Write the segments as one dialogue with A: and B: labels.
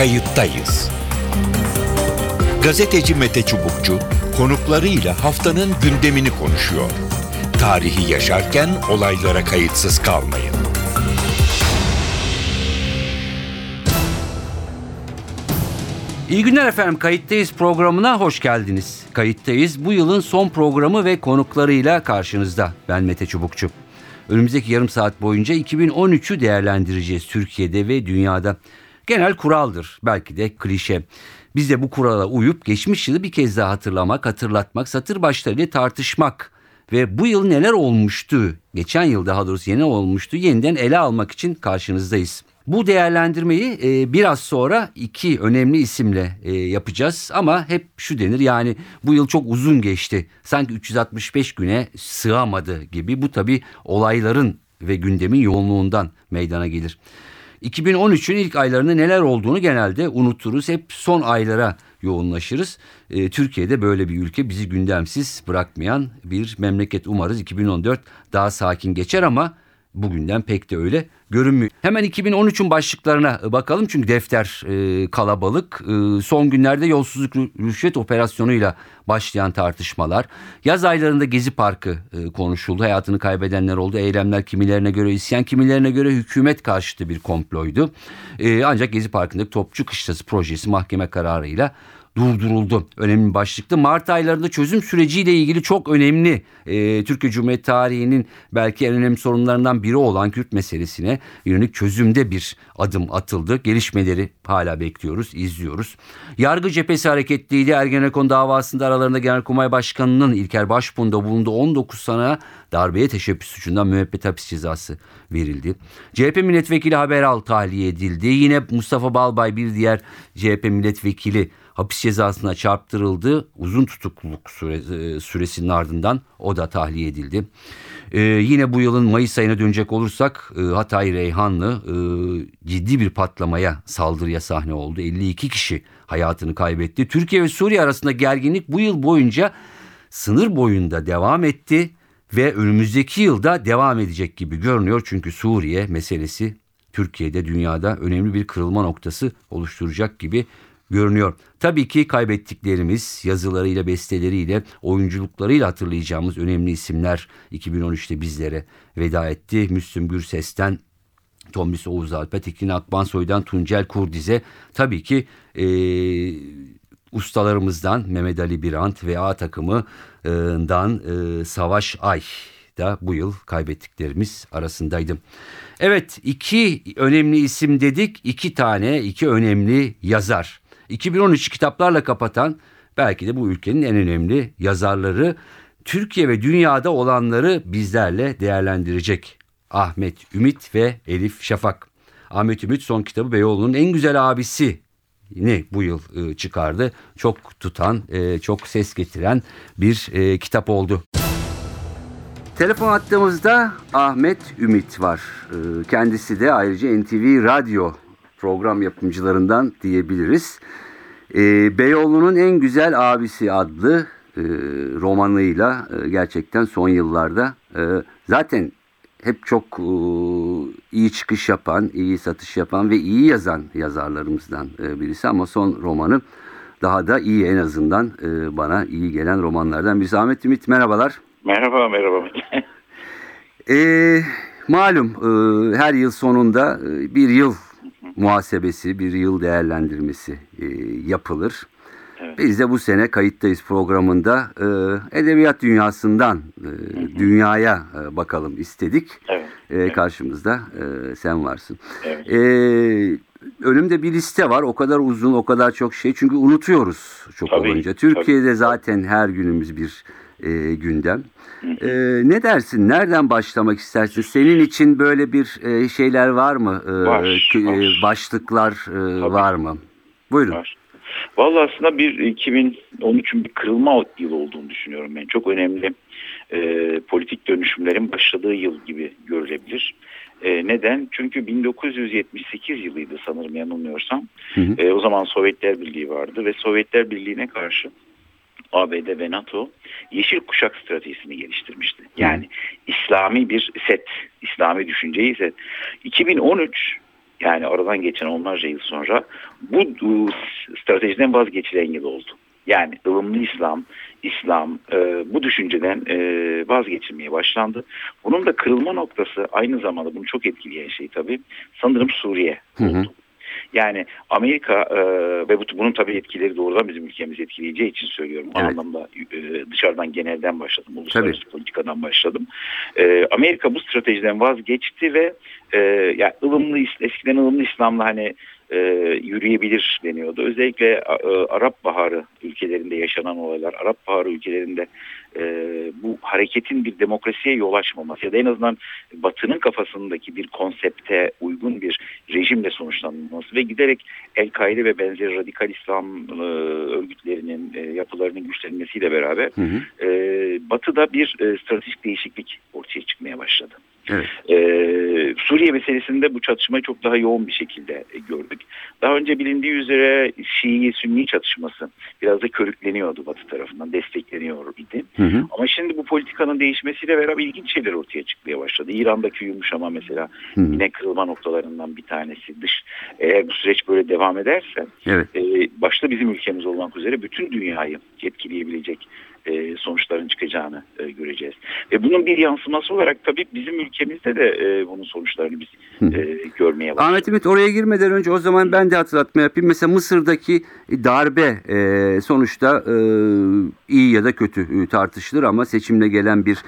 A: kayıttayız. Gazeteci Mete Çubukçu konuklarıyla haftanın gündemini konuşuyor. Tarihi yaşarken olaylara kayıtsız kalmayın.
B: İyi günler efendim. Kayıttayız programına hoş geldiniz. Kayıttayız. Bu yılın son programı ve konuklarıyla karşınızda. Ben Mete Çubukçu. Önümüzdeki yarım saat boyunca 2013'ü değerlendireceğiz Türkiye'de ve dünyada. Genel kuraldır, belki de klişe. Biz de bu kurala uyup geçmiş yılı bir kez daha hatırlamak, hatırlatmak, satır başlarıyla tartışmak ve bu yıl neler olmuştu, geçen yıl daha doğrusu yeni olmuştu yeniden ele almak için karşınızdayız. Bu değerlendirmeyi e, biraz sonra iki önemli isimle e, yapacağız ama hep şu denir yani bu yıl çok uzun geçti. Sanki 365 güne sığamadı gibi bu tabi olayların ve gündemin yoğunluğundan meydana gelir. 2013'ün ilk aylarında neler olduğunu genelde unuturuz. Hep son aylara yoğunlaşırız. E, Türkiye'de böyle bir ülke bizi gündemsiz bırakmayan bir memleket umarız 2014 daha sakin geçer ama bugünden pek de öyle görünmüyor. Hemen 2013'ün başlıklarına bakalım çünkü defter e, kalabalık. E, son günlerde yolsuzluk rüşvet operasyonuyla başlayan tartışmalar. Yaz aylarında Gezi Parkı e, konuşuldu. Hayatını kaybedenler oldu. Eylemler kimilerine göre isyan, kimilerine göre hükümet karşıtı bir komploydu. E, ancak Gezi Parkı'ndaki Topçu Kışlası projesi mahkeme kararıyla durduruldu. Önemli başlıktı. Mart aylarında çözüm süreciyle ilgili çok önemli e, Türkiye Cumhuriyeti tarihinin belki en önemli sorunlarından biri olan Kürt meselesine yönelik çözümde bir adım atıldı. Gelişmeleri hala bekliyoruz, izliyoruz. Yargı cephesi hareketliydi. Ergenekon davasında aralarında Genelkurmay Başkanı'nın İlker Başbuğ'unda bulunduğu 19 sana darbeye teşebbüs suçundan müebbet hapis cezası verildi. CHP milletvekili Haberal tahliye edildi. Yine Mustafa Balbay bir diğer CHP milletvekili hapis cezasına çarptırıldı. Uzun tutukluluk süre, e, süresinin ardından o da tahliye edildi. Ee, yine bu yılın Mayıs ayına dönecek olursak e, Hatay Reyhanlı e, ciddi bir patlamaya saldırıya sahne oldu. 52 kişi hayatını kaybetti. Türkiye ve Suriye arasında gerginlik bu yıl boyunca sınır boyunda devam etti ve önümüzdeki yılda devam edecek gibi görünüyor. Çünkü Suriye meselesi Türkiye'de dünyada önemli bir kırılma noktası oluşturacak gibi görünüyor. Tabii ki kaybettiklerimiz yazılarıyla, besteleriyle, oyunculuklarıyla hatırlayacağımız önemli isimler 2013'te bizlere veda etti. Müslüm Gürses'ten Tomris Oğuz Alp'e, Tekin Akbansoy'dan Tuncel Kurdiz'e tabii ki e, ustalarımızdan Mehmet Ali Birant ve A takımından e, Savaş Ay da bu yıl kaybettiklerimiz arasındaydı. Evet iki önemli isim dedik iki tane iki önemli yazar. 2013 kitaplarla kapatan belki de bu ülkenin en önemli yazarları Türkiye ve dünyada olanları bizlerle değerlendirecek. Ahmet Ümit ve Elif Şafak. Ahmet Ümit son kitabı Beyoğlu'nun en güzel abisi ne bu yıl e, çıkardı. Çok tutan, e, çok ses getiren bir e, kitap oldu. Telefon attığımızda Ahmet Ümit var. Kendisi de ayrıca NTV Radyo program yapımcılarından diyebiliriz. Beyoğlu'nun en güzel abisi adlı romanıyla gerçekten son yıllarda zaten hep çok e, iyi çıkış yapan, iyi satış yapan ve iyi yazan yazarlarımızdan e, birisi ama son romanı daha da iyi en azından e, bana iyi gelen romanlardan birisi. Ahmet Ümit merhabalar.
C: Merhaba, merhaba.
B: e, malum e, her yıl sonunda e, bir yıl muhasebesi, bir yıl değerlendirmesi e, yapılır. Biz de bu sene kayıttayız programında e, edebiyat dünyasından e, dünyaya e, bakalım istedik. Evet. E, karşımızda e, sen varsın. Evet. E, önümde bir liste var. O kadar uzun, o kadar çok şey. Çünkü unutuyoruz çok tabii, olunca. Türkiye'de tabii. zaten her günümüz bir e, gündem. E, ne dersin? Nereden başlamak istersin? Senin için böyle bir e, şeyler var mı? E, var, var. Başlıklar e, var mı? Buyurun. Var.
C: Vallahi aslında bir 2013'ün bir kırılma yılı olduğunu düşünüyorum ben. Çok önemli e, politik dönüşümlerin başladığı yıl gibi görülebilir. E, neden? Çünkü 1978 yılıydı sanırım yanılmıyorsam. Hı hı. E, o zaman Sovyetler Birliği vardı ve Sovyetler Birliği'ne karşı ABD ve NATO yeşil kuşak stratejisini geliştirmişti. Yani. İslami bir set, İslami düşünceyi set. 2013 Yani aradan geçen onlarca yıl sonra bu, stratejiden vazgeçilen yıl oldu. Yani ılımlı İslam, İslam e, bu düşünceden e, vazgeçilmeye başlandı. Bunun da kırılma noktası aynı zamanda bunu çok etkileyen şey tabii sanırım Suriye
B: Hı hı.
C: Yani Amerika e, ve bu, bunun tabii etkileri doğrudan bizim ülkemizi etkileyeceği için söylüyorum. O
B: Evet.
C: anlamda e, dışarıdan genelden başladım. Uluslararası politikadan başladım. E, Amerika bu stratejiden vazgeçti ve e, yani ılımlı, eskiden ılımlı İslam'la hani e, yürüyebilir deniyordu. Özellikle e, Arap Baharı ülkelerinde yaşanan olaylar, Arap Baharı ülkelerinde e, bu hareketin bir demokrasiye yol açmaması ya da en azından Batı'nın kafasındaki bir konsepte uygun bir rejimle sonuçlanması ve giderek El-Kaide ve benzeri radikal İslam e, örgütlerinin e, yapılarının güçlenmesiyle beraber
B: Hı hı.
C: e, Batı'da bir e, stratejik değişiklik ortaya çıkmaya başladı.
B: Evet.
C: Ee, Suriye meselesinde bu çatışmayı çok daha yoğun bir şekilde gördük. Daha önce bilindiği üzere Şii-Sünni çatışması biraz da körükleniyordu Batı tarafından, destekleniyor idi.
B: Hı hı.
C: Ama şimdi bu politikanın değişmesiyle beraber ilginç şeyler ortaya çıkmaya başladı. İran'daki yumuşama mesela
B: Hı hı.
C: yine kırılma noktalarından bir tanesi. Dış eğer bu süreç böyle devam ederse
B: Evet.
C: e, başta bizim ülkemiz olmak üzere bütün dünyayı etkileyebilecek e, sonuçların çıkacağını e, göreceğiz. Ve bunun bir yansıması olarak tabii bizim ülkemizde de e, bunun sonuçlarını biz e, görmeye başladık.
B: Ahmet Ümit oraya girmeden önce o zaman ben de hatırlatma yapayım. Mesela Mısır'daki darbe e, sonuçta e, iyi ya da kötü e, tartışılır ama seçimle gelen bir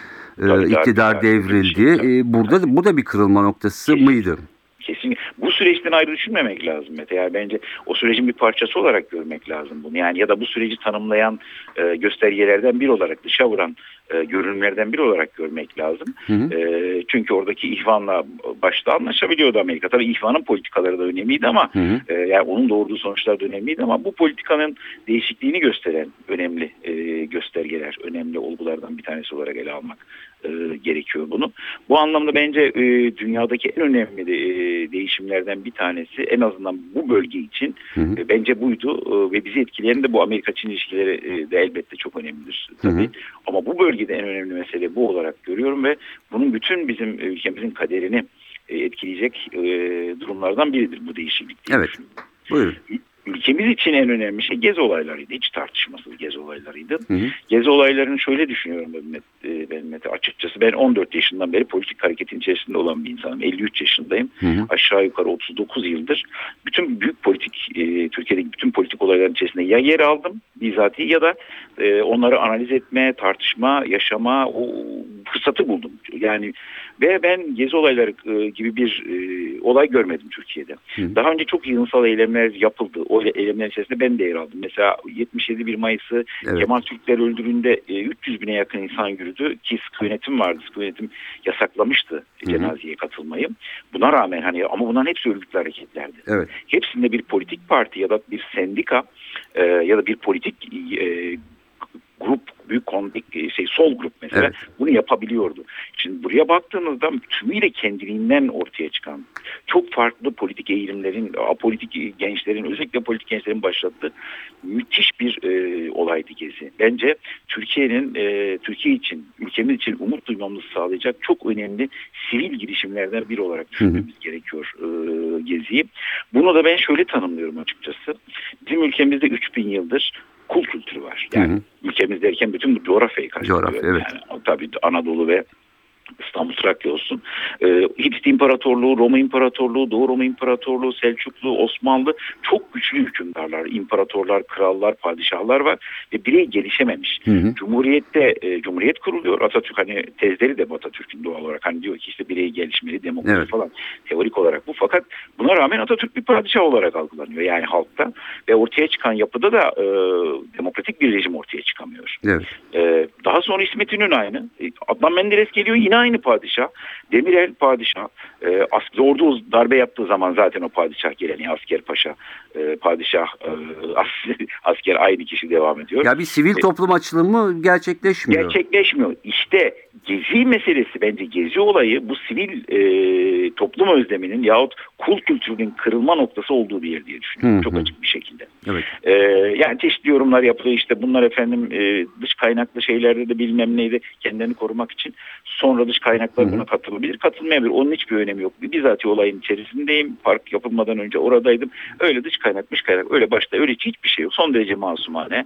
B: e, iktidar devrildi. E, burada da, bu da bir kırılma noktası mıydı?
C: Kesinlikle. Bu süreçten ayrı düşünmemek lazım Mete. Yani bence o sürecin bir parçası olarak görmek lazım bunu. Yani ya da bu süreci tanımlayan e, göstergelerden bir olarak dışa vuran e, görünümlerden biri olarak görmek lazım.
B: Hı hı.
C: E, çünkü oradaki ihvanla başta anlaşabiliyordu Amerika. Tabii ihvanın politikaları da önemliydi ama
B: Hı hı.
C: e, yani onun doğurduğu sonuçlar da önemliydi ama bu politikanın değişikliğini gösteren önemli e, göstergeler, önemli olgulardan bir tanesi olarak ele almak e, gerekiyor bunu. Bu anlamda bence e, dünyadaki en önemli e, değişimlerden bir tanesi en azından bu bölge için
B: Hı hı.
C: e, bence buydu E, ve bizi etkileyen de bu Amerika-Çin ilişkileri e, de elbette çok önemlidir
B: Hı hı.
C: tabii. Ama bu bölgede en önemli mesele bu olarak görüyorum ve bunun bütün bizim ülkemizin kaderini e, etkileyecek e, durumlardan biridir bu değişiklik. diye
B: Evet.
C: düşünüyorum.
B: Buyurun.
C: Ülkemiz için en önemli şey gezi olaylarıydı. Hiç tartışmasız gezi olaylarıydı.
B: Hı hı.
C: Gezi olaylarını şöyle düşünüyorum ben, Met- e, ben Mete. Açıkçası ben 14 yaşından beri politik hareketin içerisinde olan bir insanım. 53 yaşındayım.
B: Hı hı.
C: Aşağı yukarı 39 yıldır bütün büyük politik e, Türkiye'deki bütün politik olayların içerisinde ya yer aldım bizatihi ya da e, onları analiz etme, tartışma, yaşama o fırsatı buldum. Yani ve ben gezi olayları e, gibi bir e, olay görmedim Türkiye'de.
B: Hı.
C: Daha önce çok yığınsal eylemler yapıldı. O eylemlerin içerisinde ben de yer aldım. Mesela 77 1 Mayıs'ı
B: Evet.
C: Kemal Türkler öldürüğünde e, 300 bine yakın insan yürüdü ki sıkı yönetim vardı. Sıkı yönetim yasaklamıştı
B: Hı hı.
C: cenazeye katılmayı. Buna rağmen hani ama bunların hepsi örgütlü hareketlerdi.
B: Evet.
C: Hepsinde bir politik parti ya da bir sendika e, ya da bir politik e, grup büyük kondik e, şey sol grup mesela
B: Evet.
C: bunu yapabiliyordu. Şimdi buraya baktığınızda tümüyle kendiliğinden ortaya çıkan çok farklı politik eğilimlerin, apolitik gençlerin, özellikle politik gençlerin başlattığı müthiş bir e, olaydı gezi. Bence Türkiye'nin e, Türkiye için, ülkemiz için umut duymamızı sağlayacak çok önemli sivil girişimlerden biri olarak düşünmemiz gerekiyor e, geziyi. Bunu da ben şöyle tanımlıyorum açıkçası. Bizim ülkemizde 3000 yıldır kul kültürü var. Yani
B: Hı hı.
C: ülkemiz derken bütün bu coğrafyayı kastediyorum.
B: Coğrafya, evet.
C: Yani, tabii Anadolu ve İstanbul Trakya olsun. Ee, Hitit İmparatorluğu, Roma İmparatorluğu, Doğu Roma İmparatorluğu, Selçuklu, Osmanlı çok güçlü hükümdarlar, imparatorlar, krallar, padişahlar var ve birey gelişememiş.
B: Hı hı.
C: Cumhuriyette e, Cumhuriyet kuruluyor. Atatürk hani tezleri de Atatürk'ün doğal olarak hani diyor ki işte birey gelişmeli, demokrasi
B: Evet.
C: falan teorik olarak bu. Fakat buna rağmen Atatürk bir padişah olarak algılanıyor yani halkta ve ortaya çıkan yapıda da e, demokratik bir rejim ortaya çıkamıyor.
B: Evet.
C: Ee, daha sonra İsmet İnönü aynı. Ee, Adnan Menderes geliyor yine aynı padişah. Demirel padişah. As- ordu darbe yaptığı zaman zaten o padişah geleni asker paşa e, padişah e, as- asker aynı kişi devam ediyor.
B: Ya bir sivil toplum açılımı gerçekleşmiyor.
C: Gerçekleşmiyor. İşte gezi meselesi bence gezi olayı bu sivil e, toplum özleminin yahut kul kültürünün kırılma noktası olduğu bir yer diye düşünüyorum.
B: Hı
C: Çok
B: hı.
C: açık bir şekilde.
B: Evet.
C: Ee, yani çeşitli yorumlar yapılıyor işte bunlar efendim e, dış kaynaklı şeylerde de bilmem neydi kendilerini korumak için sonra dış kaynaklar
B: Hı hı.
C: buna katılabilir katılmayabilir onun hiçbir önemi yok bizatihi olayın içerisindeyim park yapılmadan önce oradaydım öyle dış kaynak dış kaynak öyle başta öyle hiçbir şey yok son derece masumane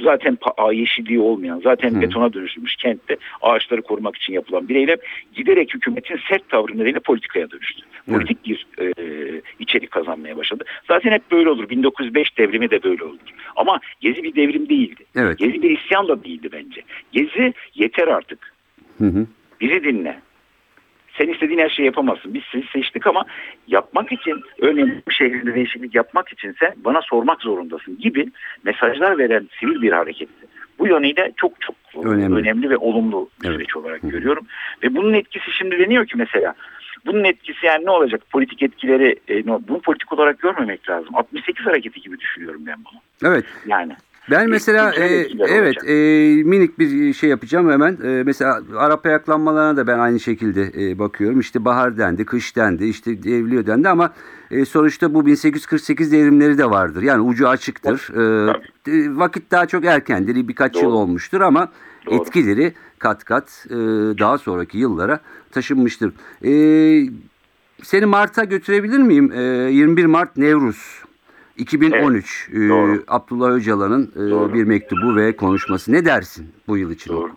C: zaten pa- yeşilliği olmayan zaten
B: Hı.
C: betona dönüşmüş kentte ağaçları korumak için yapılan bir eylem giderek hükümetin sert tavrı nedeniyle politikaya dönüştü.
B: Evet.
C: Politik bir e, içerik kazanmaya başladı. Zaten hep böyle olur. 1905 devrimi de böyle oldu. Ama Gezi bir devrim değildi.
B: Evet.
C: Gezi bir isyan da değildi bence. Gezi yeter artık.
B: Hı hı.
C: Bizi dinle. Sen istediğin her şeyi yapamazsın. Biz sizi seçtik ama yapmak için önemli bir şehrinde değişiklik yapmak için sen bana sormak zorundasın gibi mesajlar veren sivil bir hareketti. Bu yönüyle çok çok
B: Önemli.
C: önemli, ve olumlu bir
B: Evet.
C: süreç olarak
B: Hı
C: görüyorum. Ve bunun etkisi şimdi deniyor ki mesela bunun etkisi yani ne olacak? Politik etkileri e, bunu politik olarak görmemek lazım. 68 hareketi gibi düşünüyorum ben bunu.
B: Evet.
C: Yani
B: Ben mesela e, evet
C: olacak.
B: e, minik bir şey yapacağım hemen. E, mesela Arap ayaklanmalarına da ben aynı şekilde e, bakıyorum. İşte bahar dendi, kış dendi, işte devriliyor dendi ama e, sonuçta bu 1848 devrimleri de vardır. Yani ucu açıktır. E, e, vakit daha çok erkendir. Birkaç yıl
C: Doğru.
B: olmuştur ama
C: Doğru.
B: etkileri kat kat e, daha sonraki yıllara taşınmıştır. E, seni Mart'a götürebilir miyim? E, 21 Mart Nevruz. 2013 e,
C: doğru.
B: Abdullah Öcalan'ın e,
C: Doğru.
B: bir mektubu ve konuşması. Ne dersin bu yıl için?
C: Doğru.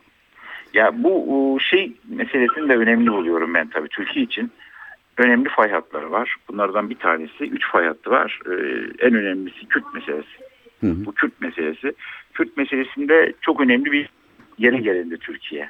C: Ya bu şey meselesini de önemli buluyorum ben tabii. Türkiye için önemli fay hatları var. Bunlardan bir tanesi, üç fay hattı var. Ee, en önemlisi Kürt meselesi.
B: Hı hı.
C: Bu Kürt meselesi. Kürt meselesinde çok önemli bir yere gelindi Türkiye.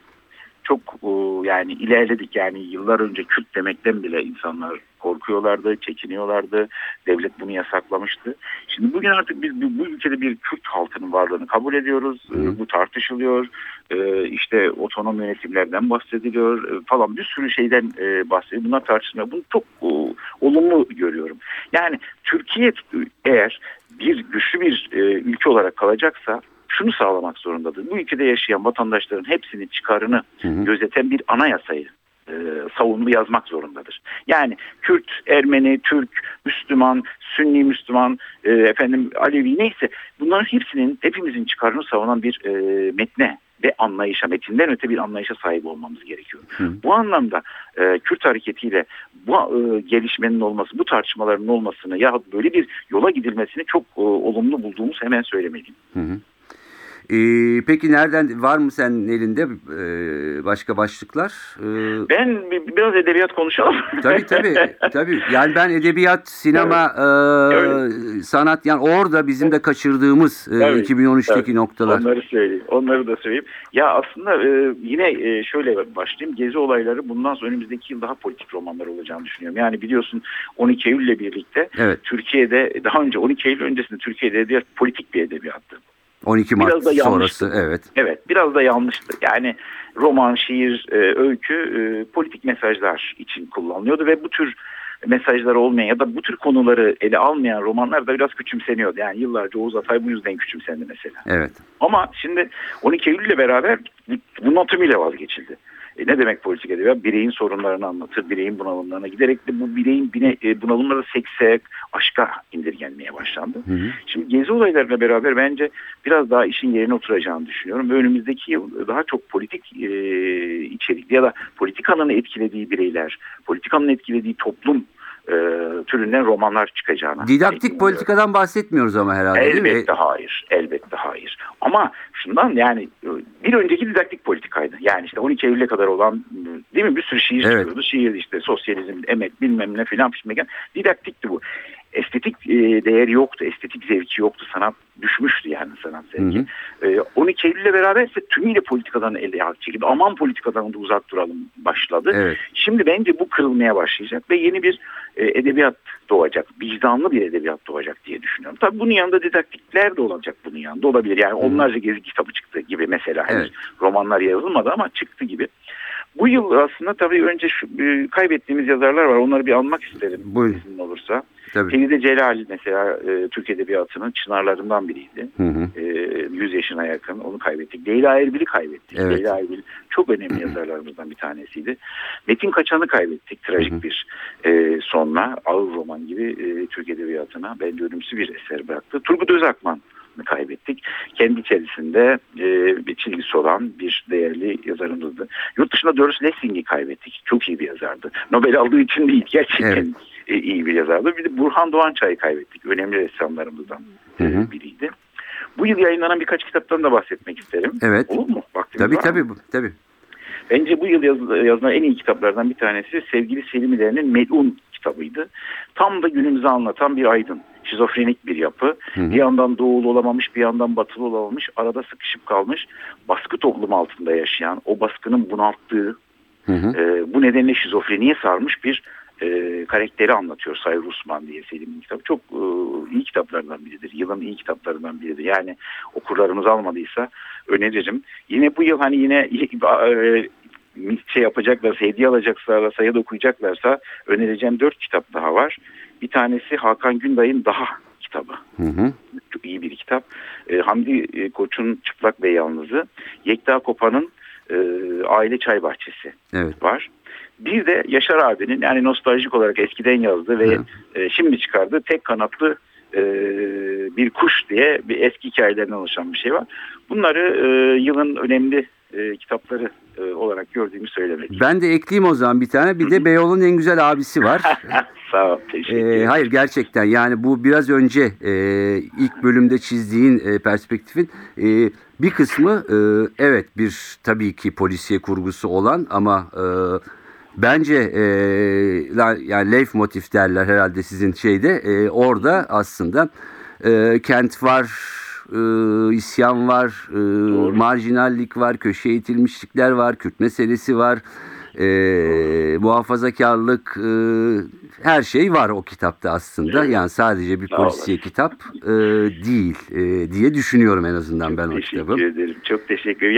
C: Çok o, yani ilerledik yani yıllar önce Kürt demekten bile insanlar korkuyorlardı, çekiniyorlardı. Devlet bunu yasaklamıştı. Şimdi bugün artık biz bu, bu ülkede bir Kürt halkının varlığını kabul ediyoruz.
B: Hı hı.
C: Bu tartışılıyor. Ee, işte otonom yönetimlerden bahsediliyor e, falan bir sürü şeyden e, bahsediyor. Bunlar tartışılıyor. Bunu çok o, olumlu görüyorum. Yani Türkiye eğer bir güçlü bir e, ülke olarak kalacaksa şunu sağlamak zorundadır. Bu ülkede yaşayan vatandaşların hepsinin çıkarını
B: Hı hı.
C: gözeten bir anayasayı e, savunma yazmak zorundadır. Yani Kürt, Ermeni, Türk, Müslüman, Sünni Müslüman, e, efendim Alevi neyse bunların hepsinin hepimizin çıkarını savunan bir e, metne ve anlayışa, metinden öte bir anlayışa sahip olmamız gerekiyor.
B: Hı.
C: Bu anlamda e, Kürt hareketiyle bu e, gelişmenin olması, bu tartışmaların olmasını ya böyle bir yola gidilmesini çok e, olumlu bulduğumuz hemen söylemeliyim.
B: Hı hı. E, peki nereden var mı senin elinde e, başka başlıklar? E,
C: Ben bir- biraz edebiyat konuşalım.
B: Tabii tabii tabii. Yani ben edebiyat, sinema, e, sanat yani orada bizim de kaçırdığımız e,
C: Evet,
B: 2013'teki
C: evet.
B: noktalar.
C: Onları söyleyeyim. Onları da söyleyeyim. Ya aslında e, yine e, şöyle başlayayım. Gezi olayları bundan sonra önümüzdeki yıl daha politik romanlar olacağını düşünüyorum. Yani biliyorsun 12 Eylül'le birlikte
B: Evet.
C: Türkiye'de daha önce 12 Eylül öncesinde Türkiye'de edebiyat politik bir edebiyattı.
B: 12 Mart
C: Biraz da
B: sonrası evet.
C: Evet biraz da yanlıştı. Yani roman, şiir, e, öykü e, politik mesajlar için kullanılıyordu ve bu tür mesajlar olmayan ya da bu tür konuları ele almayan romanlar da biraz küçümseniyordu. Yani yıllarca Oğuz Atay bu yüzden küçümsendi mesela.
B: Evet.
C: Ama şimdi 12 Eylül ile beraber bunun tümüyle vazgeçildi. E ne demek politik edebiyat? Bireyin sorunlarını anlatır, bireyin bunalımlarına giderek de bu bireyin bine, e, bunalımları sekse, aşka indirgenmeye başlandı.
B: Hı hı.
C: Şimdi gezi olaylarıyla beraber bence biraz daha işin yerine oturacağını düşünüyorum. Ve önümüzdeki yıl daha çok politik e, içerikli ya da politikanın etkilediği bireyler, politikanın etkilediği toplum e, türünden romanlar çıkacağını.
B: Didaktik politikadan bahsetmiyoruz ama herhalde değil mi?
C: Elbette hayır. Elbette hayır. Ama şundan yani e, bir önceki didaktik politikaydı. Yani işte 12 Eylül'e kadar olan değil mi bir sürü şiir
B: Evet.
C: çıkıyordu. Şiir işte sosyalizm, emek bilmem ne filan fişmeken didaktikti bu. Estetik e, değeri yoktu. Estetik zevki yoktu. Sanat düşmüştü yani sanat zevki.
B: Hı hı.
C: E, 12 Eylül'le beraber ise tümüyle politikadan ele çekildi. Aman politikadan da uzak duralım başladı.
B: Evet.
C: Şimdi bence bu kırılmaya başlayacak ve yeni bir e, edebiyat doğacak. Vicdanlı bir edebiyat doğacak diye düşünüyorum. Tabii bunun yanında didaktikler de olacak bunun yanında olabilir. Yani onlarca gezi kitabı çıktı gibi mesela. Henüz
B: Evet.
C: romanlar yazılmadı ama çıktı gibi. Bu yıl aslında tabii önce şu, e, kaybettiğimiz yazarlar var. Onları bir almak isterim.
B: Buyurun.
C: izin olursa.
B: Tabii.
C: Feride Celal mesela e, Türk Edebiyatı'nın çınarlarından biriydi.
B: Hı hı.
C: E, 100 yaşına yakın onu kaybettik. Leyla Erbil'i kaybettik.
B: Evet.
C: Leyla Erbil çok önemli yazarlarımızdan bir tanesiydi. Metin Kaçan'ı kaybettik trajik
B: Hı hı.
C: bir e, sonla. Ağır roman gibi e, Türk Edebiyatı'na bence ölümsüz bir eser bıraktı. Turgut Özakman kaybettik. Kendi içerisinde e, bir çizgisi olan bir değerli yazarımızdı. Yurt dışında Doris Lessing'i kaybettik. Çok iyi bir yazardı. Nobel aldığı için değil. Gerçekten
B: Evet.
C: e, iyi bir yazardı. Bir de Burhan Doğançay'ı kaybettik. Önemli ressamlarımızdan
B: Hı hı.
C: e, biriydi. Bu yıl yayınlanan birkaç kitaptan da bahsetmek isterim.
B: Evet.
C: Olur mu? Vaktimiz
B: Tabii
C: var mı?
B: tabii bu- tabii.
C: Bence bu yıl yaz, yazılan en iyi kitaplardan bir tanesi sevgili Selim İler'in Melun kitabıydı. Tam da günümüzü anlatan bir aydın. Şizofrenik bir yapı.
B: Hı hı.
C: Bir yandan doğulu olamamış, bir yandan batılı olamamış, arada sıkışıp kalmış, baskı toplum altında yaşayan, o baskının bunalttığı,
B: Hı hı.
C: e, bu nedenle şizofreniye sarmış bir e, karakteri anlatıyor Sayır Osman diye Selim'in kitabı. Çok e, iyi kitaplardan biridir. Yılın iyi kitaplarından biridir. Yani okurlarımız almadıysa öneririm. Yine bu yıl hani yine e, şey yapacaklarsa, hediye alacaklarsa ya da okuyacaklarsa önereceğim dört kitap daha var. Bir tanesi Hakan Günday'ın Daha kitabı.
B: Hı hı.
C: Çok iyi bir kitap. E, Hamdi e, Koç'un Çıplak ve Yalnızı. Yekta Kopa'nın e, Aile Çay Bahçesi
B: Evet.
C: var. Bir de Yaşar abinin yani nostaljik olarak eskiden yazdığı ve e, şimdi çıkardığı tek kanatlı e, bir kuş diye bir eski hikayelerden oluşan bir şey var. Bunları e, yılın önemli e, kitapları e, olarak gördüğümü söylemek.
B: Ben de ekleyeyim o zaman bir tane. Bir de Beyoğlu'nun en güzel abisi var.
C: Sağ ol. Teşekkür
B: Ee,
C: ederim.
B: hayır gerçekten yani bu biraz önce e, ilk bölümde çizdiğin e, perspektifin e, bir kısmı e, evet bir tabii ki polisiye kurgusu olan ama e, bence e, yani leif motif derler herhalde sizin şeyde e, orada aslında e, kent var e, isyan var, e, marjinallik var, köşeye itilmişlikler var, Kürt meselesi var, e, muhafazakarlık, e, her şey var o kitapta aslında. Yani sadece bir
C: Sağ
B: polisiye kitap e, değil e, diye düşünüyorum en azından ben o
C: teşekkür
B: kitabı.
C: ederim. Çok teşekkür ederim.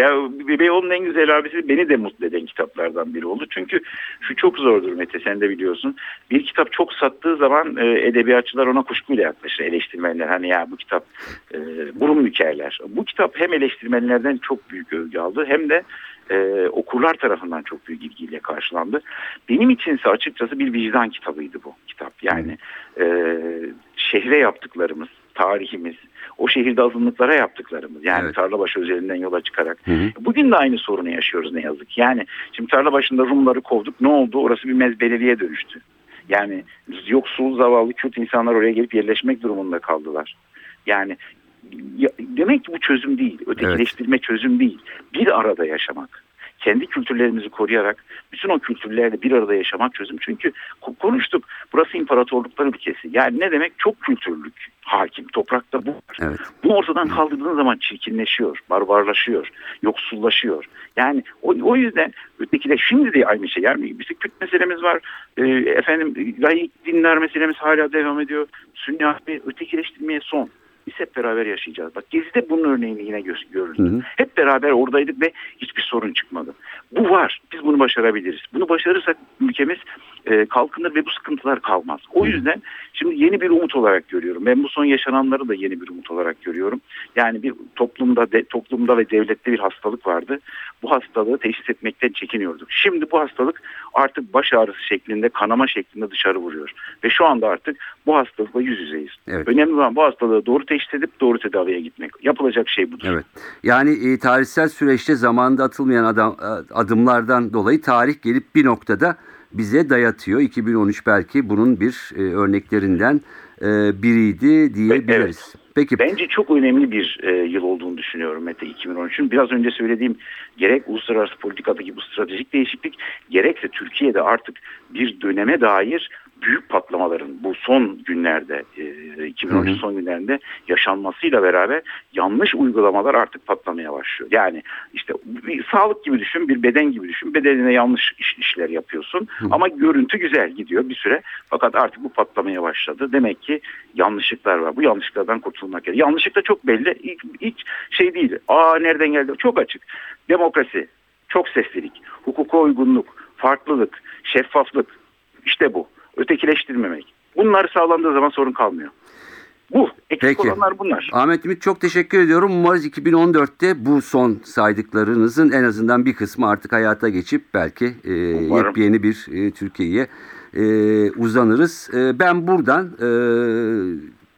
C: Ya Beyoğlu'nun en güzel abisi beni de mutlu eden kitaplardan biri oldu. Çünkü şu çok zordur Mete sen de biliyorsun. Bir kitap çok sattığı zaman e, edebiyatçılar ona kuşkuyla yaklaşır eleştirmenler. Hani ya bu kitap e, burun bükerler. Bu kitap hem eleştirmenlerden çok büyük övgü aldı hem de e, okurlar tarafından çok büyük ilgiyle karşılandı. Benim içinse açıkçası bir vicdan kitabıydı bu kitap. Yani e, şehre yaptıklarımız, tarihimiz, o şehirde azınlıklara yaptıklarımız yani
B: Evet.
C: Tarlabaşı özelinden yola çıkarak
B: Hı hı.
C: bugün de aynı sorunu yaşıyoruz ne yazık. Yani şimdi Tarlabaşı'nda Rumları kovduk ne oldu? Orası bir mezbeleliğe dönüştü. Yani yoksul, zavallı, Kürt insanlar oraya gelip yerleşmek durumunda kaldılar. Yani ya- demek ki bu çözüm değil. Ötekileştirme çözüm değil. Bir arada yaşamak. Kendi kültürlerimizi koruyarak bütün o kültürlerle bir arada yaşamak çözüm. Çünkü ko- konuştuk. Burası imparatorluklar ülkesi. Yani ne demek? Çok kültürlük hakim. Toprakta bu var.
B: Evet.
C: Bunu ortadan kaldırdığın zaman çirkinleşiyor, barbarlaşıyor, yoksullaşıyor. Yani o, o yüzden öteki de şimdi de aynı şey. Yani bizim Kürt meselemiz var. Ee, efendim layık dinler meselemiz hala devam ediyor. Sünni ötekileştirmeye son. Biz hep beraber yaşayacağız. Bak Gezi'de bunun örneğini yine gö- gördük.
B: Hı hı.
C: Hep beraber oradaydık ve hiçbir sorun çıkmadı. Bu var. Biz bunu başarabiliriz. Bunu başarırsak ülkemiz e, kalkınır ve bu sıkıntılar kalmaz. O yüzden şimdi yeni bir umut olarak görüyorum. Ben bu son yaşananları da yeni bir umut olarak görüyorum. Yani bir toplumda de, toplumda ve devlette bir hastalık vardı. Bu hastalığı teşhis etmekten çekiniyorduk. Şimdi bu hastalık artık baş ağrısı şeklinde, kanama şeklinde dışarı vuruyor. Ve şu anda artık bu hastalıkla yüz yüzeyiz.
B: Evet.
C: Önemli olan bu hastalığı doğru teşhis edip doğru tedaviye gitmek. Yapılacak şey budur.
B: Evet. Yani e, tarihsel süreçte zamanda atılmayan adam, adımlardan dolayı tarih gelip bir noktada bize dayatıyor. 2013 belki bunun bir e, örneklerinden e, biriydi diyebiliriz. Peki.
C: Bence çok önemli bir e, yıl olduğunu düşünüyorum Mete 2013'ün. Biraz önce söylediğim gerek uluslararası politikadaki bu stratejik değişiklik gerekse Türkiye'de artık bir döneme dair büyük patlamaların bu son günlerde e, 2013
B: Hı hı.
C: son günlerinde yaşanmasıyla beraber yanlış uygulamalar artık patlamaya başlıyor. Yani işte bir sağlık gibi düşün, bir beden gibi düşün. Bedenine yanlış iş- işler yapıyorsun ama görüntü güzel gidiyor bir süre. Fakat artık bu patlamaya başladı. Demek ki yanlışlıklar var. Bu yanlışlıklardan kurtulmak gerekiyor. Yanlışlık da çok belli. Hiç, hiç şey değil. Aa nereden geldi? Çok açık. Demokrasi, çok seslilik, hukuka uygunluk, farklılık, şeffaflık. İşte bu. Ötekileştirmemek. Bunlar sağlandığı zaman sorun kalmıyor. Bu. Eksik
B: Peki.
C: olanlar bunlar.
B: Ahmet Ümit çok teşekkür ediyorum. Umarız 2014'te bu son saydıklarınızın en azından bir kısmı artık hayata geçip belki e,
C: Umarım.
B: yepyeni bir e, Türkiye'ye e, uzanırız. E, ben buradan e,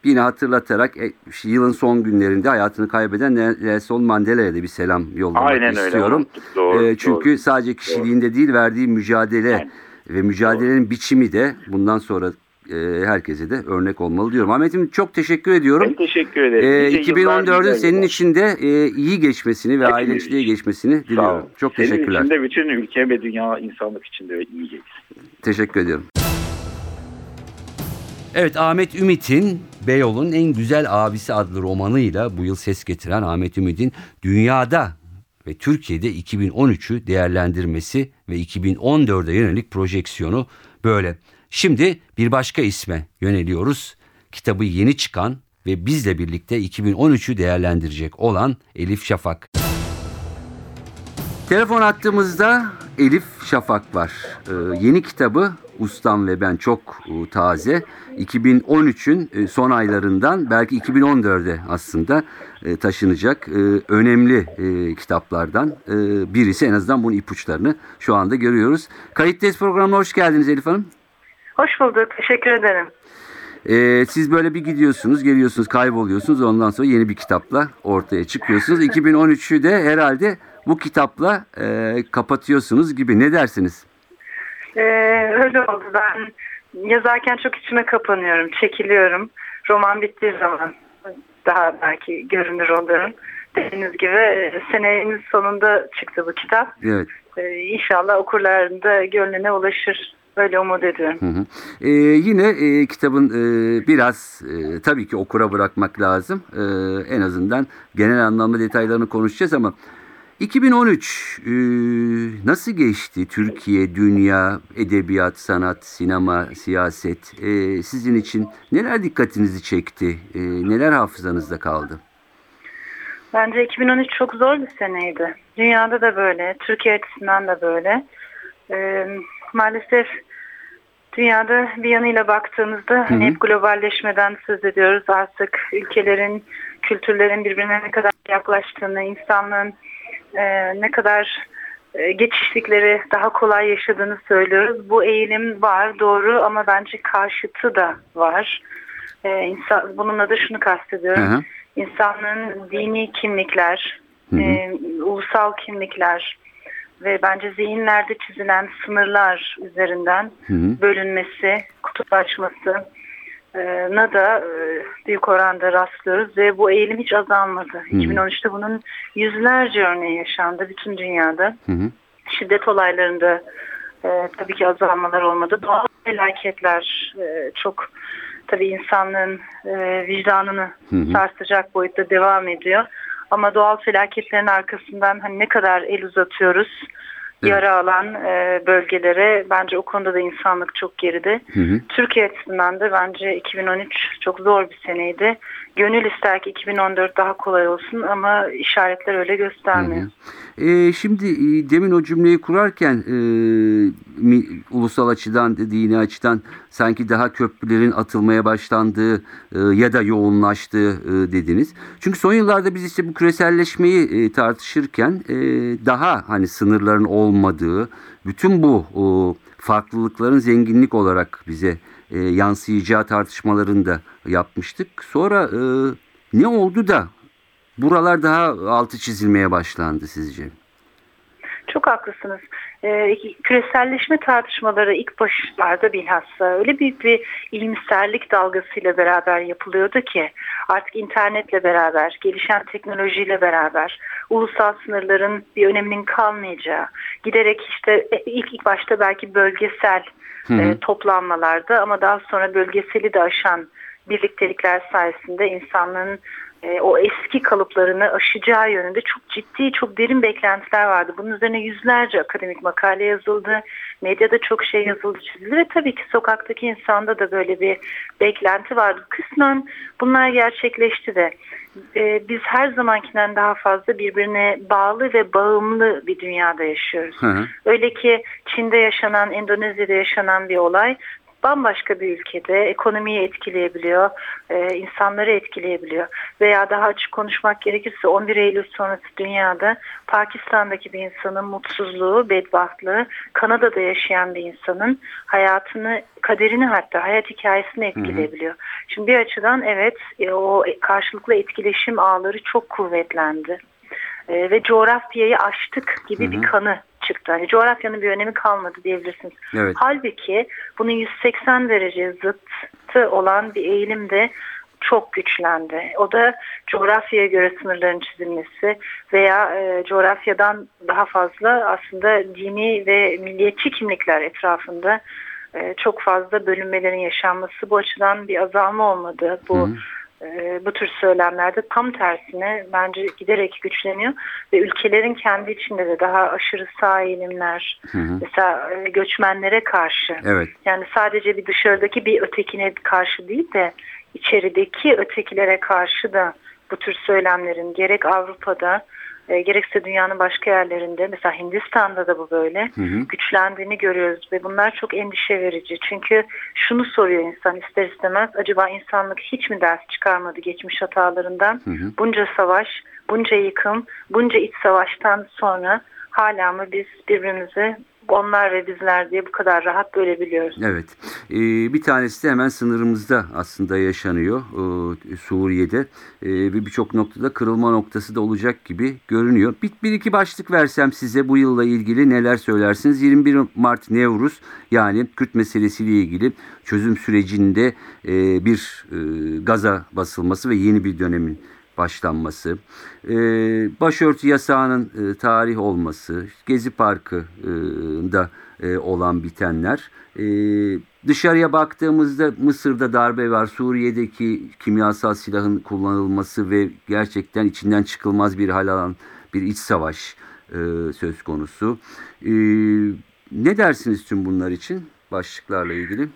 B: yine hatırlatarak e, yılın son günlerinde hayatını kaybeden Nelson Mandela'ya da bir selam yollamak
C: Aynen öyle.
B: istiyorum.
C: unuttuk. Doğru,
B: E, çünkü
C: doğru.
B: sadece kişiliğinde değil verdiği mücadele
C: Aynen.
B: Ve mücadelenin biçimi de bundan sonra e, herkese de örnek olmalı diyorum. Ahmet'im çok teşekkür ediyorum.
C: Ben teşekkür ederim. Yıllar,
B: 2014'ün
C: nice
B: senin için de e, iyi geçmesini ve aileciliğe
C: için.
B: geçmesini
C: Sağ ol.
B: diliyorum. Çok
C: Senin
B: teşekkürler.
C: için de bütün ülke ve dünya insanlık için de iyi geçsin.
B: Teşekkür ediyorum. Evet Ahmet Ümit'in Beyoğlu'nun en güzel abisi adlı romanıyla bu yıl ses getiren Ahmet Ümit'in dünyada ve Türkiye'de 2013'ü değerlendirmesi ve 2014'e yönelik projeksiyonu böyle. Şimdi bir başka isme yöneliyoruz. Kitabı yeni çıkan ve bizle birlikte 2013'ü değerlendirecek olan Elif Şafak. Telefon attığımızda Elif Şafak var. Ee, yeni kitabı Ustam ve ben çok e, taze. 2013'ün e, son aylarından belki 2014'e aslında e, taşınacak önemli kitaplardan birisi. En azından bunun ipuçlarını şu anda görüyoruz. Kayıttayız programına hoş geldiniz Elif Hanım.
D: Hoş bulduk. Teşekkür ederim.
B: Ee, siz böyle bir gidiyorsunuz, geliyorsunuz, kayboluyorsunuz. Ondan sonra yeni bir kitapla ortaya çıkıyorsunuz. 2013'ü de herhalde bu kitapla e, kapatıyorsunuz gibi. Ne dersiniz?
D: Ee, öyle oldu. Ben yazarken çok içime kapanıyorum, çekiliyorum. Roman bittiği zaman daha belki görünür oluyorum. Dediğiniz gibi e, senenin sonunda çıktı bu kitap.
B: Evet.
D: Ee, inşallah okurların da gönlüne ulaşır. Böyle umut ediyorum.
B: Hı hı. Ee, yine e, kitabın e, biraz e, tabii ki okura bırakmak lazım. E, en azından genel anlamda detaylarını konuşacağız ama 2013 e, nasıl geçti? Türkiye, dünya, edebiyat, sanat, sinema, siyaset e, sizin için neler dikkatinizi çekti? E, neler hafızanızda kaldı?
D: Bence 2013 çok zor bir seneydi. Dünyada da böyle, Türkiye açısından da böyle. Ee, maalesef dünyada bir yanıyla baktığımızda hani hep globalleşmeden söz ediyoruz. Artık ülkelerin, kültürlerin birbirine ne kadar yaklaştığını, insanlığın e, ne kadar e, geçişlikleri daha kolay yaşadığını söylüyoruz. Bu eğilim var, doğru ama bence karşıtı da var. Ee, insan, bununla da şunu kastediyorum.
B: Hı hı.
D: İnsanlığın dini kimlikler,
B: Hı hı.
D: e, ulusal kimlikler ve bence zihinlerde çizilen sınırlar üzerinden
B: Hı hı.
D: bölünmesi, kutuplaşması e, na da büyük oranda rastlıyoruz ve bu eğilim hiç azalmadı. 2013'te bunun yüzlerce örneği yaşandı bütün dünyada.
B: Hı hı.
D: Şiddet olaylarında e, tabii ki azalmalar olmadı. Doğal felaketler e, çok tabii insanlığın e, vicdanını
B: Hı hı.
D: sarsacak boyutta devam ediyor. Ama doğal felaketlerin arkasından hani ne kadar el uzatıyoruz
B: Evet.
D: yara alan e, bölgelere bence o konuda da insanlık çok geride.
B: Hı hı.
D: Türkiye açısından da bence 2013 çok zor bir seneydi. Gönül ister ki 2014 daha kolay olsun ama işaretler öyle göstermiyor.
B: Ee, şimdi e, demin o cümleyi kurarken e, mi- ulusal açıdan, dini açıdan sanki daha köprülerin atılmaya başlandığı e, ya da yoğunlaştığı e, dediniz. Çünkü son yıllarda biz işte bu küreselleşmeyi e, tartışırken e, daha hani sınırların olmadığı, bütün bu o, farklılıkların zenginlik olarak bize e, yansıyacağı tartışmalarını da yapmıştık. Sonra e, ne oldu da buralar daha altı çizilmeye başlandı sizce?
D: Çok haklısınız. Ee, küreselleşme tartışmaları ilk başlarda bilhassa öyle büyük bir ilimserlik dalgasıyla beraber yapılıyordu ki artık internetle beraber, gelişen teknolojiyle beraber ulusal sınırların bir öneminin kalmayacağı, giderek işte e, ilk ilk başta belki bölgesel
B: Hı hı.
D: e, toplanmalarda ama daha sonra bölgeseli de aşan birliktelikler sayesinde insanlığın e, o eski kalıplarını aşacağı yönünde çok ciddi, çok derin beklentiler vardı. Bunun üzerine yüzlerce akademik makale yazıldı, medyada çok şey yazıldı, çizildi ve tabii ki sokaktaki insanda da böyle bir beklenti vardı. Kısmen bunlar gerçekleşti de e, biz her zamankinden daha fazla birbirine bağlı ve bağımlı bir dünyada yaşıyoruz.
B: Hı hı.
D: Öyle ki Çin'de yaşanan, Endonezya'da yaşanan bir olay bambaşka bir ülkede ekonomiyi etkileyebiliyor, e, insanları etkileyebiliyor. Veya daha açık konuşmak gerekirse 11 Eylül sonrası dünyada Pakistan'daki bir insanın mutsuzluğu, bedbahtlığı, Kanada'da yaşayan bir insanın hayatını, kaderini hatta hayat hikayesini etkileyebiliyor. Şimdi bir açıdan evet e, o karşılıklı etkileşim ağları çok kuvvetlendi. E, ve coğrafyayı aştık gibi
B: Hı hı.
D: bir kanı çıktı. Hani coğrafyanın bir önemi kalmadı diyebilirsiniz.
B: Evet.
D: Halbuki bunun 180 derece zıttı olan bir eğilim de çok güçlendi. O da coğrafyaya göre sınırların çizilmesi veya e, coğrafyadan daha fazla aslında dini ve milliyetçi kimlikler etrafında e, çok fazla bölünmelerin yaşanması. Bu açıdan bir azalma olmadı. Bu
B: Hı.
D: E, bu tür söylemlerde tam tersine bence giderek güçleniyor ve ülkelerin kendi içinde de daha aşırı sağ eğilimler
B: Hı hı.
D: mesela e, göçmenlere karşı
B: Evet.
D: yani sadece bir dışarıdaki bir ötekine karşı değil de içerideki ötekilere karşı da bu tür söylemlerin gerek Avrupa'da e, gerekse dünyanın başka yerlerinde mesela Hindistan'da da bu böyle
B: Hı hı.
D: güçlendiğini görüyoruz ve bunlar çok endişe verici. Çünkü şunu soruyor insan ister istemez acaba insanlık hiç mi ders çıkarmadı geçmiş hatalarından?
B: Hı hı.
D: Bunca savaş, bunca yıkım, bunca iç savaştan sonra hala mı biz birbirimizi onlar ve bizler diye bu kadar rahat bölebiliyoruz?
B: Evet. Ee, bir tanesi de hemen sınırımızda aslında yaşanıyor. Ee, Suriye'de. Ee, ve birçok noktada kırılma noktası da olacak gibi görünüyor. Bir, bir iki başlık versem size bu yılla ilgili neler söylersiniz? 21 Mart Nevruz yani Kürt meselesiyle ilgili çözüm sürecinde e, bir e, gaza basılması ve yeni bir dönemin başlanması, e, başörtü yasağının e, tarih olması, Gezi Parkı'nda e, olan bitenler, e, dışarıya baktığımızda Mısır'da darbe var, Suriye'deki kimyasal silahın kullanılması ve gerçekten içinden çıkılmaz bir hal alan bir iç savaş e, söz konusu. E, ne dersiniz tüm bunlar için başlıklarla ilgili?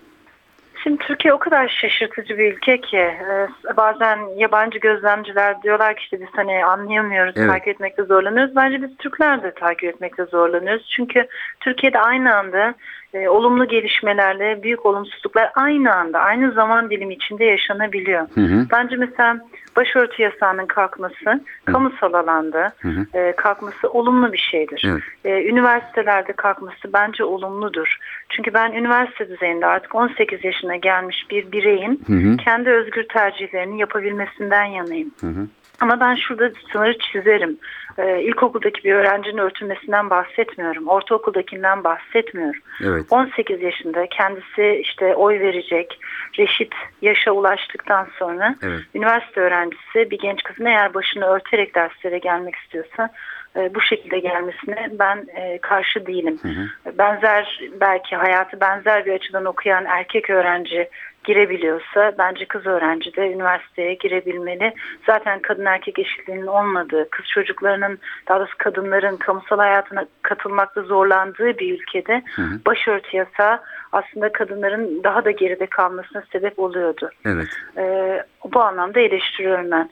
D: Şimdi Türkiye o kadar şaşırtıcı bir ülke ki e, bazen yabancı gözlemciler diyorlar ki işte biz hani anlayamıyoruz,
B: Evet.
D: takip etmekte zorlanıyoruz. Bence biz Türkler de takip etmekte zorlanıyoruz. Çünkü Türkiye'de aynı anda e, olumlu gelişmelerle büyük olumsuzluklar aynı anda, aynı zaman dilimi içinde yaşanabiliyor.
B: Hı hı.
D: Bence mesela başörtü yasağının kalkması, kamusal alanda
B: Hı hı.
D: e, kalkması olumlu bir şeydir.
B: Evet.
D: E, üniversitelerde kalkması bence olumludur. Çünkü ben üniversite düzeyinde artık 18 yaşına gelmiş bir bireyin
B: Hı hı.
D: kendi özgür tercihlerini yapabilmesinden yanayım.
B: Hı hı.
D: Ama ben şurada sınırı çizerim. Ee, ilkokuldaki bir öğrencinin örtülmesinden bahsetmiyorum. Ortaokuldakinden bahsetmiyorum.
B: Evet.
D: 18 yaşında kendisi işte oy verecek, reşit yaşa ulaştıktan sonra
B: Evet.
D: üniversite öğrencisi bir genç kızın eğer başını örterek derslere gelmek istiyorsa e, bu şekilde gelmesine ben e, karşı değilim.
B: Hı hı.
D: Benzer belki hayatı benzer bir açıdan okuyan erkek öğrenci girebiliyorsa bence kız öğrenci de üniversiteye girebilmeli. Zaten kadın erkek eşitliğinin olmadığı, kız çocuklarının daha doğrusu kadınların kamusal hayatına katılmakta zorlandığı bir ülkede
B: Hı hı.
D: başörtü yasağı aslında kadınların daha da geride kalmasına sebep oluyordu.
B: Evet.
D: Ee, bu anlamda eleştiriyorum ben.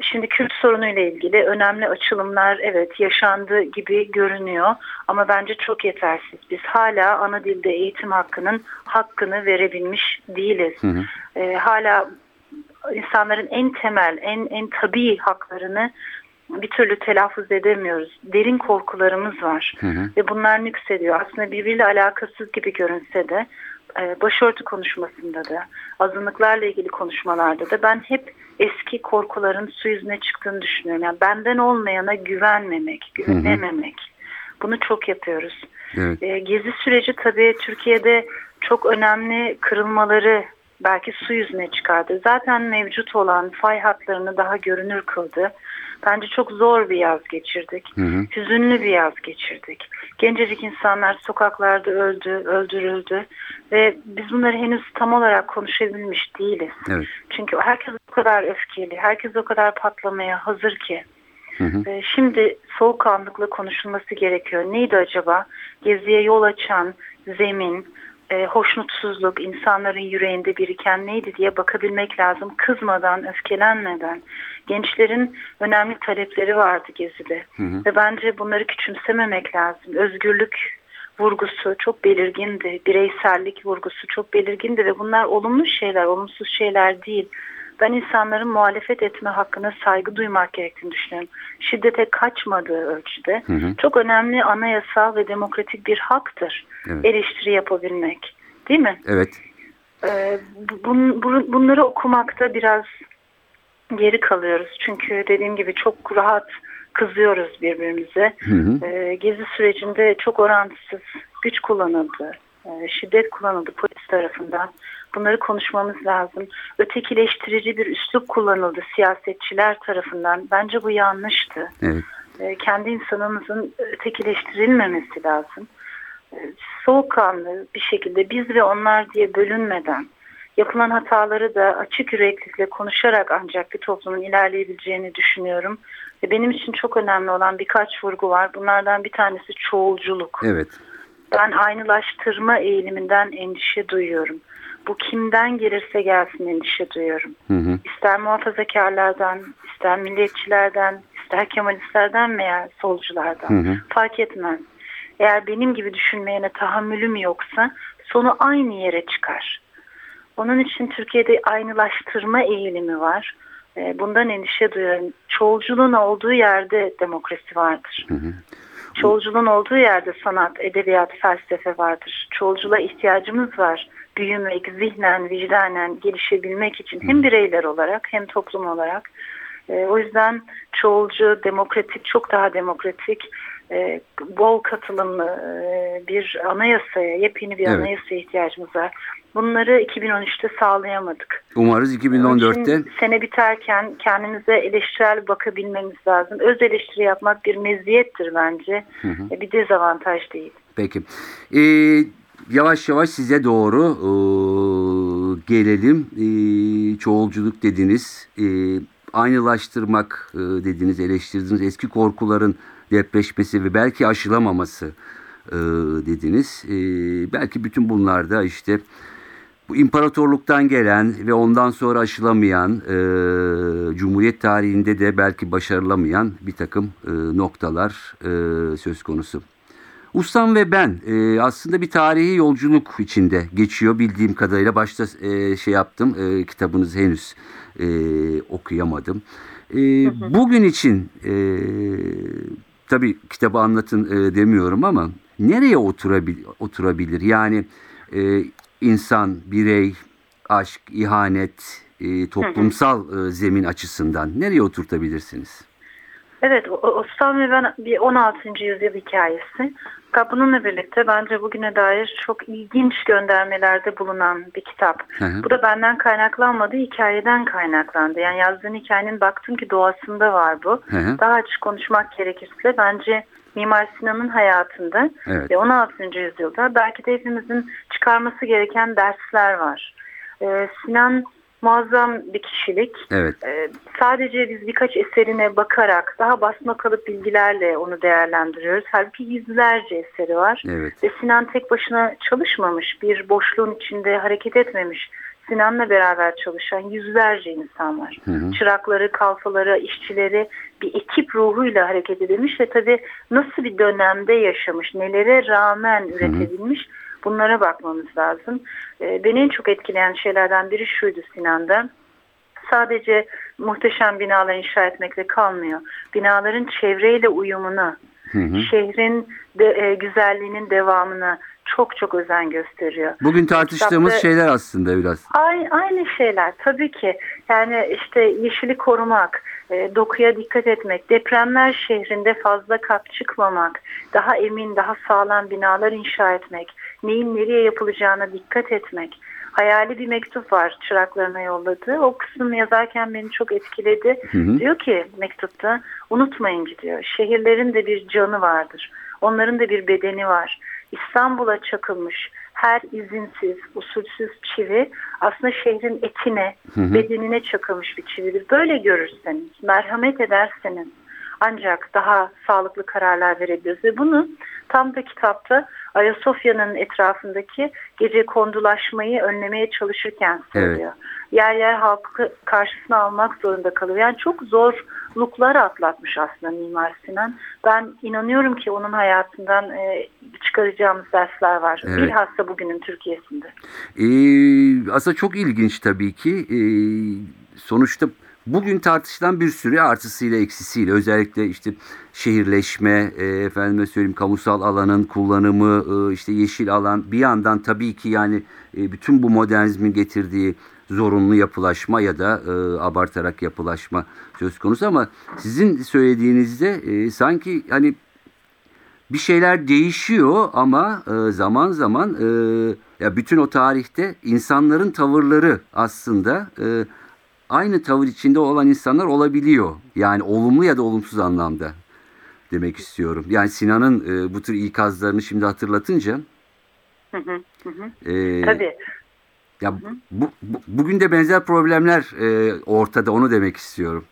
D: Şimdi Kürt sorunuyla ilgili önemli açılımlar evet yaşandı gibi görünüyor ama bence çok yetersiz. Biz hala ana dilde eğitim hakkının hakkını verebilmiş değiliz.
B: Hı hı.
D: Ee, hala insanların en temel, en en tabii haklarını bir türlü telaffuz edemiyoruz. Derin korkularımız var
B: Hı hı.
D: ve bunlar nüksediyor. Aslında birbiriyle alakasız gibi görünse de e, başörtü konuşmasında da azınlıklarla ilgili konuşmalarda da ben hep eski korkuların su yüzüne çıktığını düşünüyorum. Yani benden olmayana güvenmemek, güvenememek. Bunu çok yapıyoruz.
B: Evet.
D: E, Gezi süreci tabii Türkiye'de çok önemli kırılmaları belki su yüzüne çıkardı. Zaten mevcut olan fay hatlarını daha görünür kıldı. Bence çok zor bir yaz geçirdik.
B: Hı hı.
D: Hüzünlü bir yaz geçirdik. Gencecik insanlar sokaklarda öldü, öldürüldü ve biz bunları henüz tam olarak konuşabilmiş değiliz.
B: Evet.
D: Çünkü herkes o kadar öfkeli, herkes o kadar patlamaya hazır ki.
B: Hı hı.
D: Ee, Şimdi soğukkanlıkla konuşulması gerekiyor. Neydi acaba? Geziye yol açan zemin, e, hoşnutsuzluk, insanların yüreğinde biriken neydi diye bakabilmek lazım. Kızmadan, öfkelenmeden. Gençlerin önemli talepleri vardı Gezi'de.
B: Hı hı.
D: Ve bence bunları küçümsememek lazım. Özgürlük vurgusu çok belirgindi. Bireysellik vurgusu çok belirgindi ve bunlar olumlu şeyler, olumsuz şeyler değil. Ben insanların muhalefet etme hakkına saygı duymak gerektiğini düşünüyorum. Şiddete kaçmadığı ölçüde
B: Hı hı.
D: çok önemli anayasal ve demokratik bir haktır
B: Evet.
D: eleştiri yapabilmek. Değil mi?
B: Evet.
D: Ee, bun- bun- bunları okumakta biraz geri kalıyoruz. Çünkü dediğim gibi çok rahat kızıyoruz birbirimize.
B: Hı hı.
D: Ee, gezi sürecinde çok orantısız güç kullanıldı. Ee, şiddet kullanıldı polis tarafından. Bunları konuşmamız lazım. Ötekileştirici bir üslup kullanıldı siyasetçiler tarafından. Bence bu yanlıştı.
B: Evet.
D: Ee, kendi insanımızın ötekileştirilmemesi lazım. Ee, Soğukkanlı bir şekilde biz ve onlar diye bölünmeden yapılan hataları da açık yüreklilikle konuşarak ancak bir toplumun ilerleyebileceğini düşünüyorum. Ve benim için çok önemli olan birkaç vurgu var. Bunlardan bir tanesi çoğulculuk.
B: Evet.
D: Ben aynılaştırma eğiliminden endişe duyuyorum. Bu kimden gelirse gelsin endişe duyuyorum.
B: Hı hı.
D: İster muhafazakarlardan, ister milliyetçilerden, ister kemalistlerden veya solculardan
B: Hı hı.
D: fark etmez. Eğer benim gibi düşünmeyene tahammülüm yoksa sonu aynı yere çıkar. Onun için Türkiye'de aynılaştırma eğilimi var. Ee, Bundan endişe duyuyorum. Çoğulculuğun olduğu yerde demokrasi vardır.
B: Hı hı.
D: Çoğulculuğun olduğu yerde sanat, edebiyat, felsefe vardır. Çoğulculuğa ihtiyacımız var. Büyümek, zihnen, vicdanen gelişebilmek için hem bireyler olarak hem toplum olarak. Ee, o yüzden çoğulcu, demokratik, çok daha demokratik, e, bol katılımlı e, bir anayasaya, yepyeni bir
B: Evet.
D: anayasaya ihtiyacımız var. Bunları 2013'te sağlayamadık.
B: Umarız
D: Onun
B: 2014'te
D: için sene biterken kendimize eleştirel bakabilmemiz lazım. Öz eleştiri yapmak bir meziyettir bence. E, Bir dezavantaj değil.
B: Peki. Ee, yavaş yavaş size doğru ee, gelelim. Ee, çoğulculuk dediniz. Ee, aynılaştırmak ee, dediniz, eleştirdiniz. Eski korkuların depreşmesi ve belki aşılamaması ee, dediniz. Ee, belki bütün bunlarda işte bu imparatorluktan gelen ve ondan sonra aşılamayan, e, Cumhuriyet tarihinde de belki başarılamayan bir takım e, noktalar e, söz konusu. Ustam ve ben e, aslında bir tarihi yolculuk içinde geçiyor bildiğim kadarıyla. Başta e, şey yaptım, e, kitabınızı henüz e, okuyamadım. E, bugün için e, tabii kitabı anlatın e, demiyorum ama nereye oturabil, oturabilir? Yani e, insan, birey, aşk, ihanet, e, toplumsal e, zemin açısından nereye oturtabilirsiniz?
D: Evet, Osman ve ben bir 16. yüzyıl hikayesi. Bununla birlikte bence bugüne dair çok ilginç göndermelerde bulunan bir kitap.
B: Hı hı.
D: Bu da benden kaynaklanmadı, hikayeden kaynaklandı. Yani yazdığın hikayenin baktım ki doğasında var bu.
B: Hı hı.
D: Daha açık konuşmak gerekirse bence Mimar Sinan'ın hayatında
B: Evet.
D: ve 16. yüzyılda belki de hepimizin çıkarması gereken dersler var. Ee, Sinan muazzam bir kişilik.
B: Evet.
D: Ee, sadece biz birkaç eserine bakarak daha basma kalıp bilgilerle onu değerlendiriyoruz. Halbuki yüzlerce eseri var.
B: Evet.
D: Ve Sinan tek başına çalışmamış, bir boşluğun içinde hareket etmemiş. Sinan'la beraber çalışan yüzlerce insan var.
B: Hı hı.
D: Çırakları, kalfaları, işçileri bir ekip ruhuyla hareket edilmiş ve tabii nasıl bir dönemde yaşamış, nelere rağmen üretebilmiş bunlara bakmamız lazım. Ee, beni en çok etkileyen şeylerden biri şuydu Sinan'da sadece muhteşem binalar inşa etmekle kalmıyor. Binaların çevreyle uyumuna,
B: Hı hı.
D: şehrin de, e, güzelliğinin devamına çok çok özen gösteriyor.
B: Bugün tartıştığımız
D: Kitapta-
B: şeyler aslında biraz.
D: Aynı, aynı şeyler tabii ki. Yani işte yeşili korumak, e, dokuya dikkat etmek, depremler şehrinde fazla kat çıkmamak, daha emin, daha sağlam binalar inşa etmek, neyin nereye yapılacağına dikkat etmek. Hayali bir mektup var çıraklarına yolladığı. O kısmını yazarken beni çok etkiledi.
B: Hı hı.
D: Diyor ki mektupta unutmayın diyor. Şehirlerin de bir canı vardır. Onların da bir bedeni var. İstanbul'a çakılmış her izinsiz, usulsüz çivi aslında şehrin etine,
B: Hı hı.
D: bedenine çakılmış bir çividir. Böyle görürseniz, merhamet ederseniz ancak daha sağlıklı kararlar verebiliriz. Ve bunu tam da kitapta Ayasofya'nın etrafındaki gece kondulaşmayı önlemeye çalışırken söylüyor. Yer yer halkı karşısına almak zorunda kalıyor. Yani çok zorluklar atlatmış aslında Mimar Sinan. Ben inanıyorum ki onun hayatından e, çıkaracağımız dersler var.
B: Evet.
D: Bilhassa bugünün Türkiye'sinde.
B: Ee, aslında çok ilginç tabii ki. Ee, sonuçta bugün tartışılan bir sürü artısıyla eksisiyle özellikle işte şehirleşme, e, efendime söyleyeyim kamusal alanın kullanımı, e, işte yeşil alan bir yandan tabii ki yani e, bütün bu modernizmin getirdiği zorunlu yapılaşma ya da e, abartarak yapılaşma söz konusu ama sizin söylediğinizde e, sanki hani bir şeyler değişiyor ama e, zaman zaman e, ya bütün o tarihte insanların tavırları aslında e, aynı tavır içinde olan insanlar olabiliyor. Yani olumlu ya da olumsuz anlamda demek istiyorum. Yani Sinan'ın e, bu tür ikazlarını şimdi hatırlatınca
D: Hı hı, hı
B: e,
D: Tabii.
B: ya bu, bu- bugün de benzer problemler e, ortada onu demek istiyorum.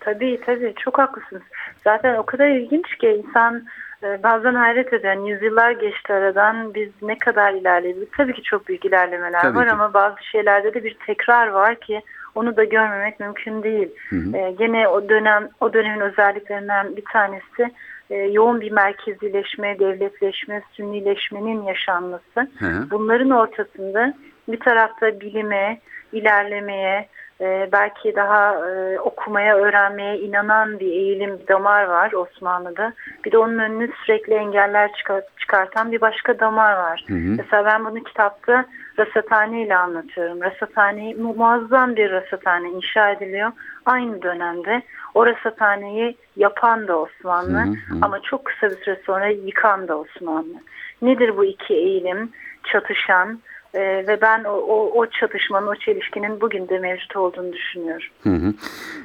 D: Tabii tabii çok haklısınız. Zaten o kadar ilginç ki insan e, bazen hayret ediyor. Yani yüzyıllar geçti aradan biz ne kadar ilerledik. Tabii ki çok büyük ilerlemeler
B: Tabii
D: var
B: ki.
D: ama bazı şeylerde de bir tekrar var ki onu da görmemek mümkün değil.
B: Hı hı.
D: E, gene o dönem o dönemin özelliklerinden bir tanesi e, yoğun bir merkezileşme, devletleşme, sünnileşmenin yaşanması.
B: Hı hı.
D: Bunların ortasında bir tarafta bilime, ilerlemeye, e, belki daha e, okumaya, öğrenmeye inanan bir eğilim, bir damar var Osmanlı'da. Bir de onun önüne sürekli engeller çıkar- çıkartan bir başka damar var.
B: Hı hı.
D: Mesela ben bunu kitapta rasathane ile anlatıyorum. Rasathane mu- muazzam bir rasathane inşa ediliyor. Aynı dönemde o rasathaneyi yapan da Osmanlı
B: Hı hı hı.
D: ama çok kısa bir süre sonra yıkan da Osmanlı. Nedir bu iki eğilim çatışan e, ve ben o, o, o çatışmanın, o çelişkinin bugün de mevcut olduğunu düşünüyorum.
B: Hı hı.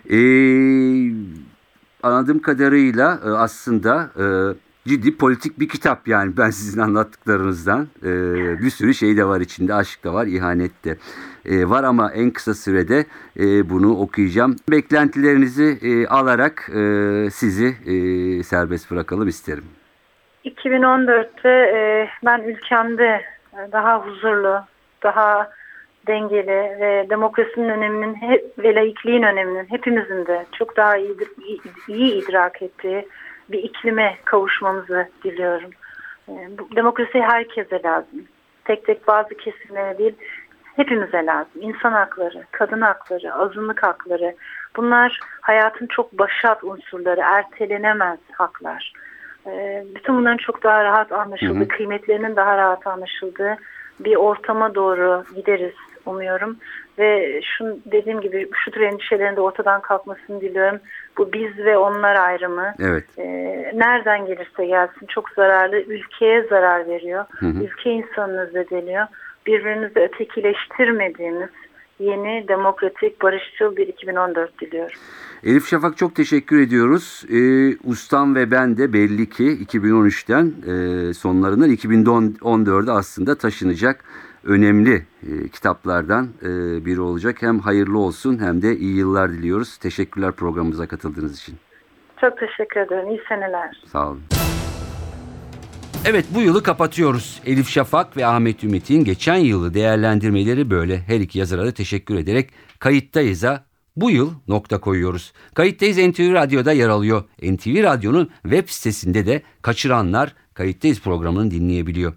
B: Ee, anladığım kadarıyla e, aslında e, ciddi politik bir kitap yani ben sizin anlattıklarınızdan e, bir sürü şey de var içinde aşk da var ihanet de e, var ama en kısa sürede e, bunu okuyacağım beklentilerinizi e, alarak e, sizi e, serbest bırakalım isterim.
D: 2014'te e, ben ülkemde e, daha huzurlu, daha dengeli ve demokrasinin öneminin ve laikliğin öneminin hepimizin de çok daha iyi, iyi idrak ettiği bir iklime kavuşmamızı diliyorum. E, bu, demokrasi herkese lazım. Tek tek bazı kesimlere değil, hepimize lazım. İnsan hakları, kadın hakları, azınlık hakları. Bunlar hayatın çok başat unsurları, ertelenemez haklar. Ee, bütün bunların çok daha rahat anlaşıldığı,
B: Hı hı.
D: kıymetlerinin daha rahat anlaşıldığı bir ortama doğru gideriz umuyorum. Ve şu dediğim gibi şu tür endişelerin de ortadan kalkmasını diliyorum. Bu biz ve onlar ayrımı
B: Evet.
D: e, nereden gelirse gelsin çok zararlı, ülkeye zarar veriyor.
B: Hı hı.
D: Ülke insanını zedeliyor. Birbirimizi ötekileştirmediğimiz yeni, demokratik, barışçıl bir 2014 diliyorum.
B: Elif Şafak çok teşekkür ediyoruz. Ee, ustam ve ben de belli ki 2013'ten e, sonlarından 2014'e aslında taşınacak önemli e, kitaplardan e, biri olacak. Hem hayırlı olsun hem de iyi yıllar diliyoruz. Teşekkürler programımıza katıldığınız için.
D: Çok teşekkür ederim. İyi seneler.
B: Sağ olun. Evet bu yılı kapatıyoruz. Elif Şafak ve Ahmet Ümit'in geçen yılı değerlendirmeleri böyle. Her iki yazara da teşekkür ederek kayıttayız'a bu yıl nokta koyuyoruz. Kayıttayız NTV Radyo'da yer alıyor. NTV Radyo'nun web sitesinde de kaçıranlar Kayıttayız programını dinleyebiliyor.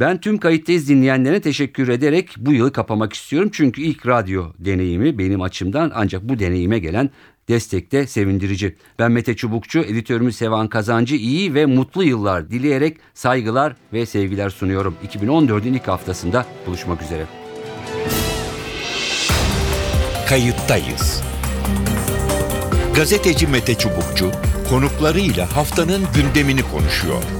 B: Ben tüm kayıttayız dinleyenlere teşekkür ederek bu yılı kapamak istiyorum. Çünkü ilk radyo deneyimi benim açımdan ancak bu deneyime gelen destek de sevindirici. Ben Mete Çubukçu, editörümüz Sevan Kazancı iyi ve mutlu yıllar dileyerek saygılar ve sevgiler sunuyorum. 2014'ün ilk haftasında buluşmak üzere.
A: Kayıttayız. Gazeteci Mete Çubukçu konuklarıyla haftanın gündemini konuşuyor.